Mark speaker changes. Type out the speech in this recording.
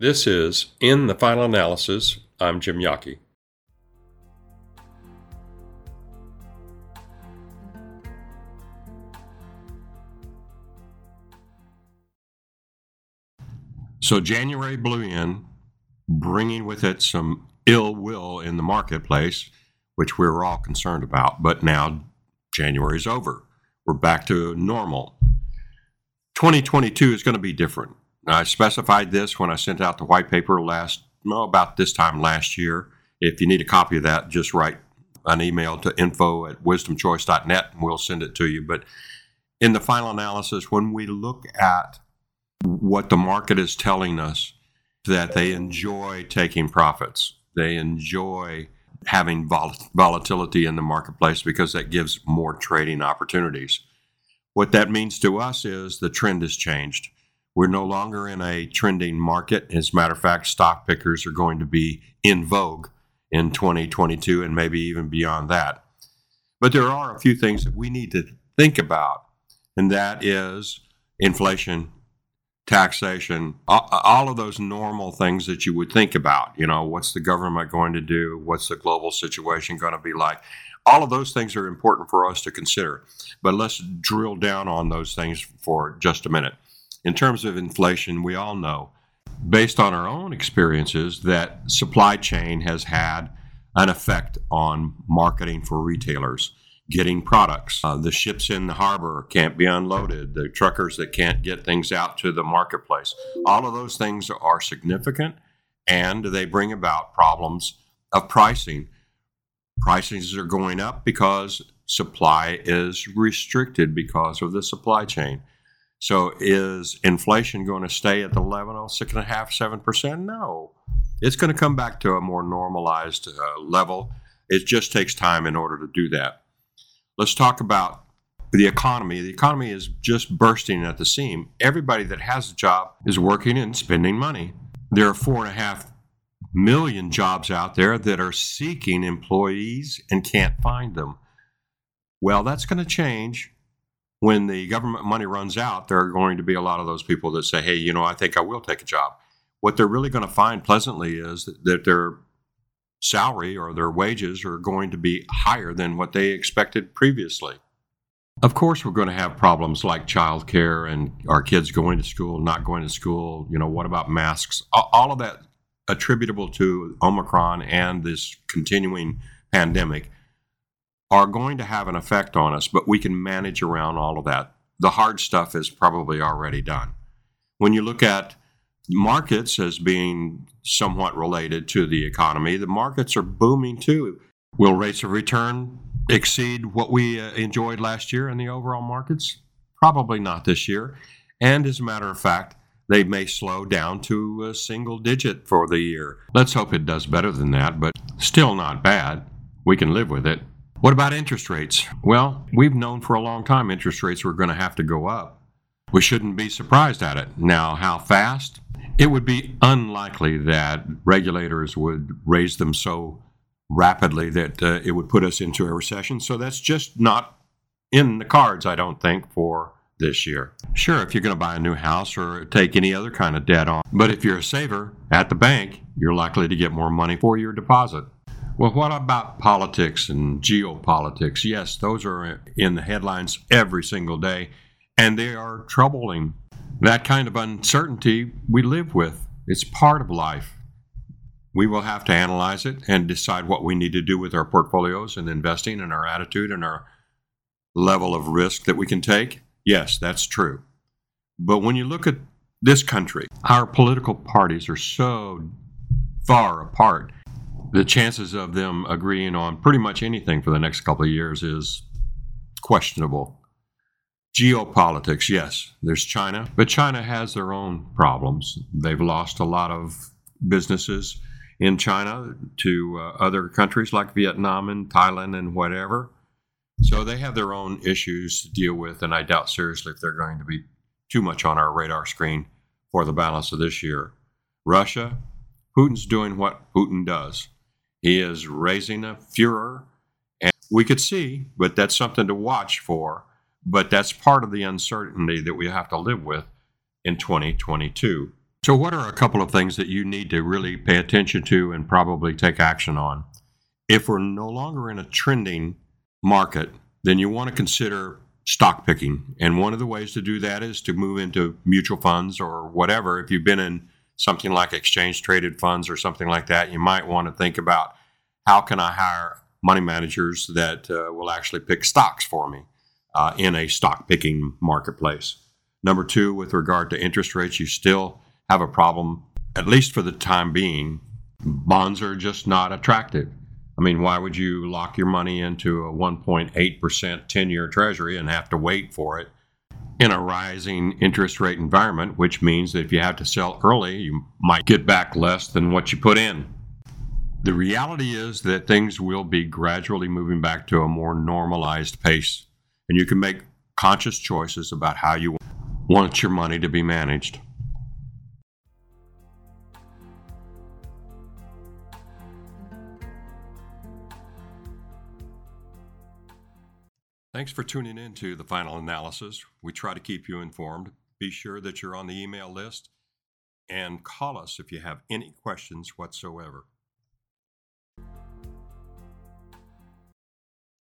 Speaker 1: This is In the Final Analysis. I'm Jim Yockey. So January blew in, bringing with it some ill will in the marketplace, which we were all concerned about. But now January's over. We're back to normal. 2022 is going to be different. I specified this when I sent out the white paper last, well, about this time last year. If you need a copy of that, just write an email to info at wisdomchoice.net and we'll send it to you. But in the final analysis, when we look at what the market is telling us that they enjoy taking profits. They enjoy having vol- volatility in the marketplace because that gives more trading opportunities. What that means to us is the trend has changed. We're no longer in a trending market. As a matter of fact, stock pickers are going to be in vogue in 2022 and maybe even beyond that. But there are a few things that we need to think about, and that is inflation taxation, all of those normal things that you would think about. You know, what's the government going to do? What's the global situation going to be like? All of those things are important for us to consider. But let's drill down on those things for just a minute. In terms of inflation, we all know, based on our own experiences, that supply chain has had an effect on marketing for retailers getting products. Uh, the ships in the harbor can't be unloaded. The truckers that can't get things out to the marketplace. All of those things are significant and they bring about problems of pricing. Prices are going up because supply is restricted because of the supply chain. So, is inflation going to stay at the level of six and a half, seven percent? No, it's going to come back to a more normalized uh, level. It just takes time in order to do that. Let's talk about the economy. The economy is just bursting at the seam. Everybody that has a job is working and spending money. There are four and a half million jobs out there that are seeking employees and can't find them. Well, that's going to change when the government money runs out. There are going to be a lot of those people that say, hey, you know, I think I will take a job. What they're really going to find pleasantly is that they're salary or their wages are going to be higher than what they expected previously. Of course, we're going to have problems like childcare and our kids going to school, not going to school. You know, what about masks? All of that attributable to Omicron and this continuing pandemic are going to have an effect on us, but we can manage around all of that. The hard stuff is probably already done. When you look at markets as being somewhat related to the economy. The markets are booming too. Will rates of return exceed what we uh, enjoyed last year in the overall markets? Probably not this year. And as a matter of fact, they may slow down to a single digit for the year. Let's hope it does better than that, but still not bad. We can live with it. What about interest rates? Well, we've known for a long time interest rates were going to have to go up. We shouldn't be surprised at it. Now, how fast? It would be unlikely that regulators would raise them so rapidly that uh, it would put us into a recession. So that's just not in the cards, I don't think, for this year. Sure, if you're going to buy a new house or take any other kind of debt on, but if you're a saver at the bank, you're likely to get more money for your deposit. Well, what about politics and geopolitics? Yes, those are in the headlines every single day, and they are troubling that kind of uncertainty we live with. It's part of life. We will have to analyze it and decide what we need to do with our portfolios and investing and our attitude and our level of risk that we can take. Yes, that's true. But when you look at this country, our political parties are so far apart. The chances of them agreeing on pretty much anything for the next couple of years is questionable. Geopolitics, yes, there's China, but China has their own problems. They've lost a lot of businesses in China to uh, other countries like Vietnam and Thailand and whatever. So they have their own issues to deal with, and I doubt seriously if they're going to be too much on our radar screen for the balance of this year. Russia, Putin's doing what Putin does. He is raising a furor, and we could see, but that's something to watch for but that's part of the uncertainty that we have to live with in 2022. So, what are a couple of things that you need to really pay attention to and probably take action on? If we're no longer in a trending market, then you want to consider stock picking. And one of the ways to do that is to move into mutual funds or whatever. If you've been in something like exchange traded funds or something like that, you might want to think about how can I hire money managers that uh, will actually pick stocks for me uh, in a stock picking marketplace. Number two, with regard to interest rates, you still have a problem, at least for the time being. Bonds are just not attractive. I mean, why would you lock your money into a 1.8% 10 year treasury and have to wait for it in a rising interest rate environment, which means that if you have to sell early, you might get back less than what you put in. The reality is that things will be gradually moving back to a more normalized pace, and you can make conscious choices about how you want your money to be managed. Thanks for tuning in to the final analysis. We try to keep you informed. Be sure that you're on the email list and call us if you have any questions whatsoever.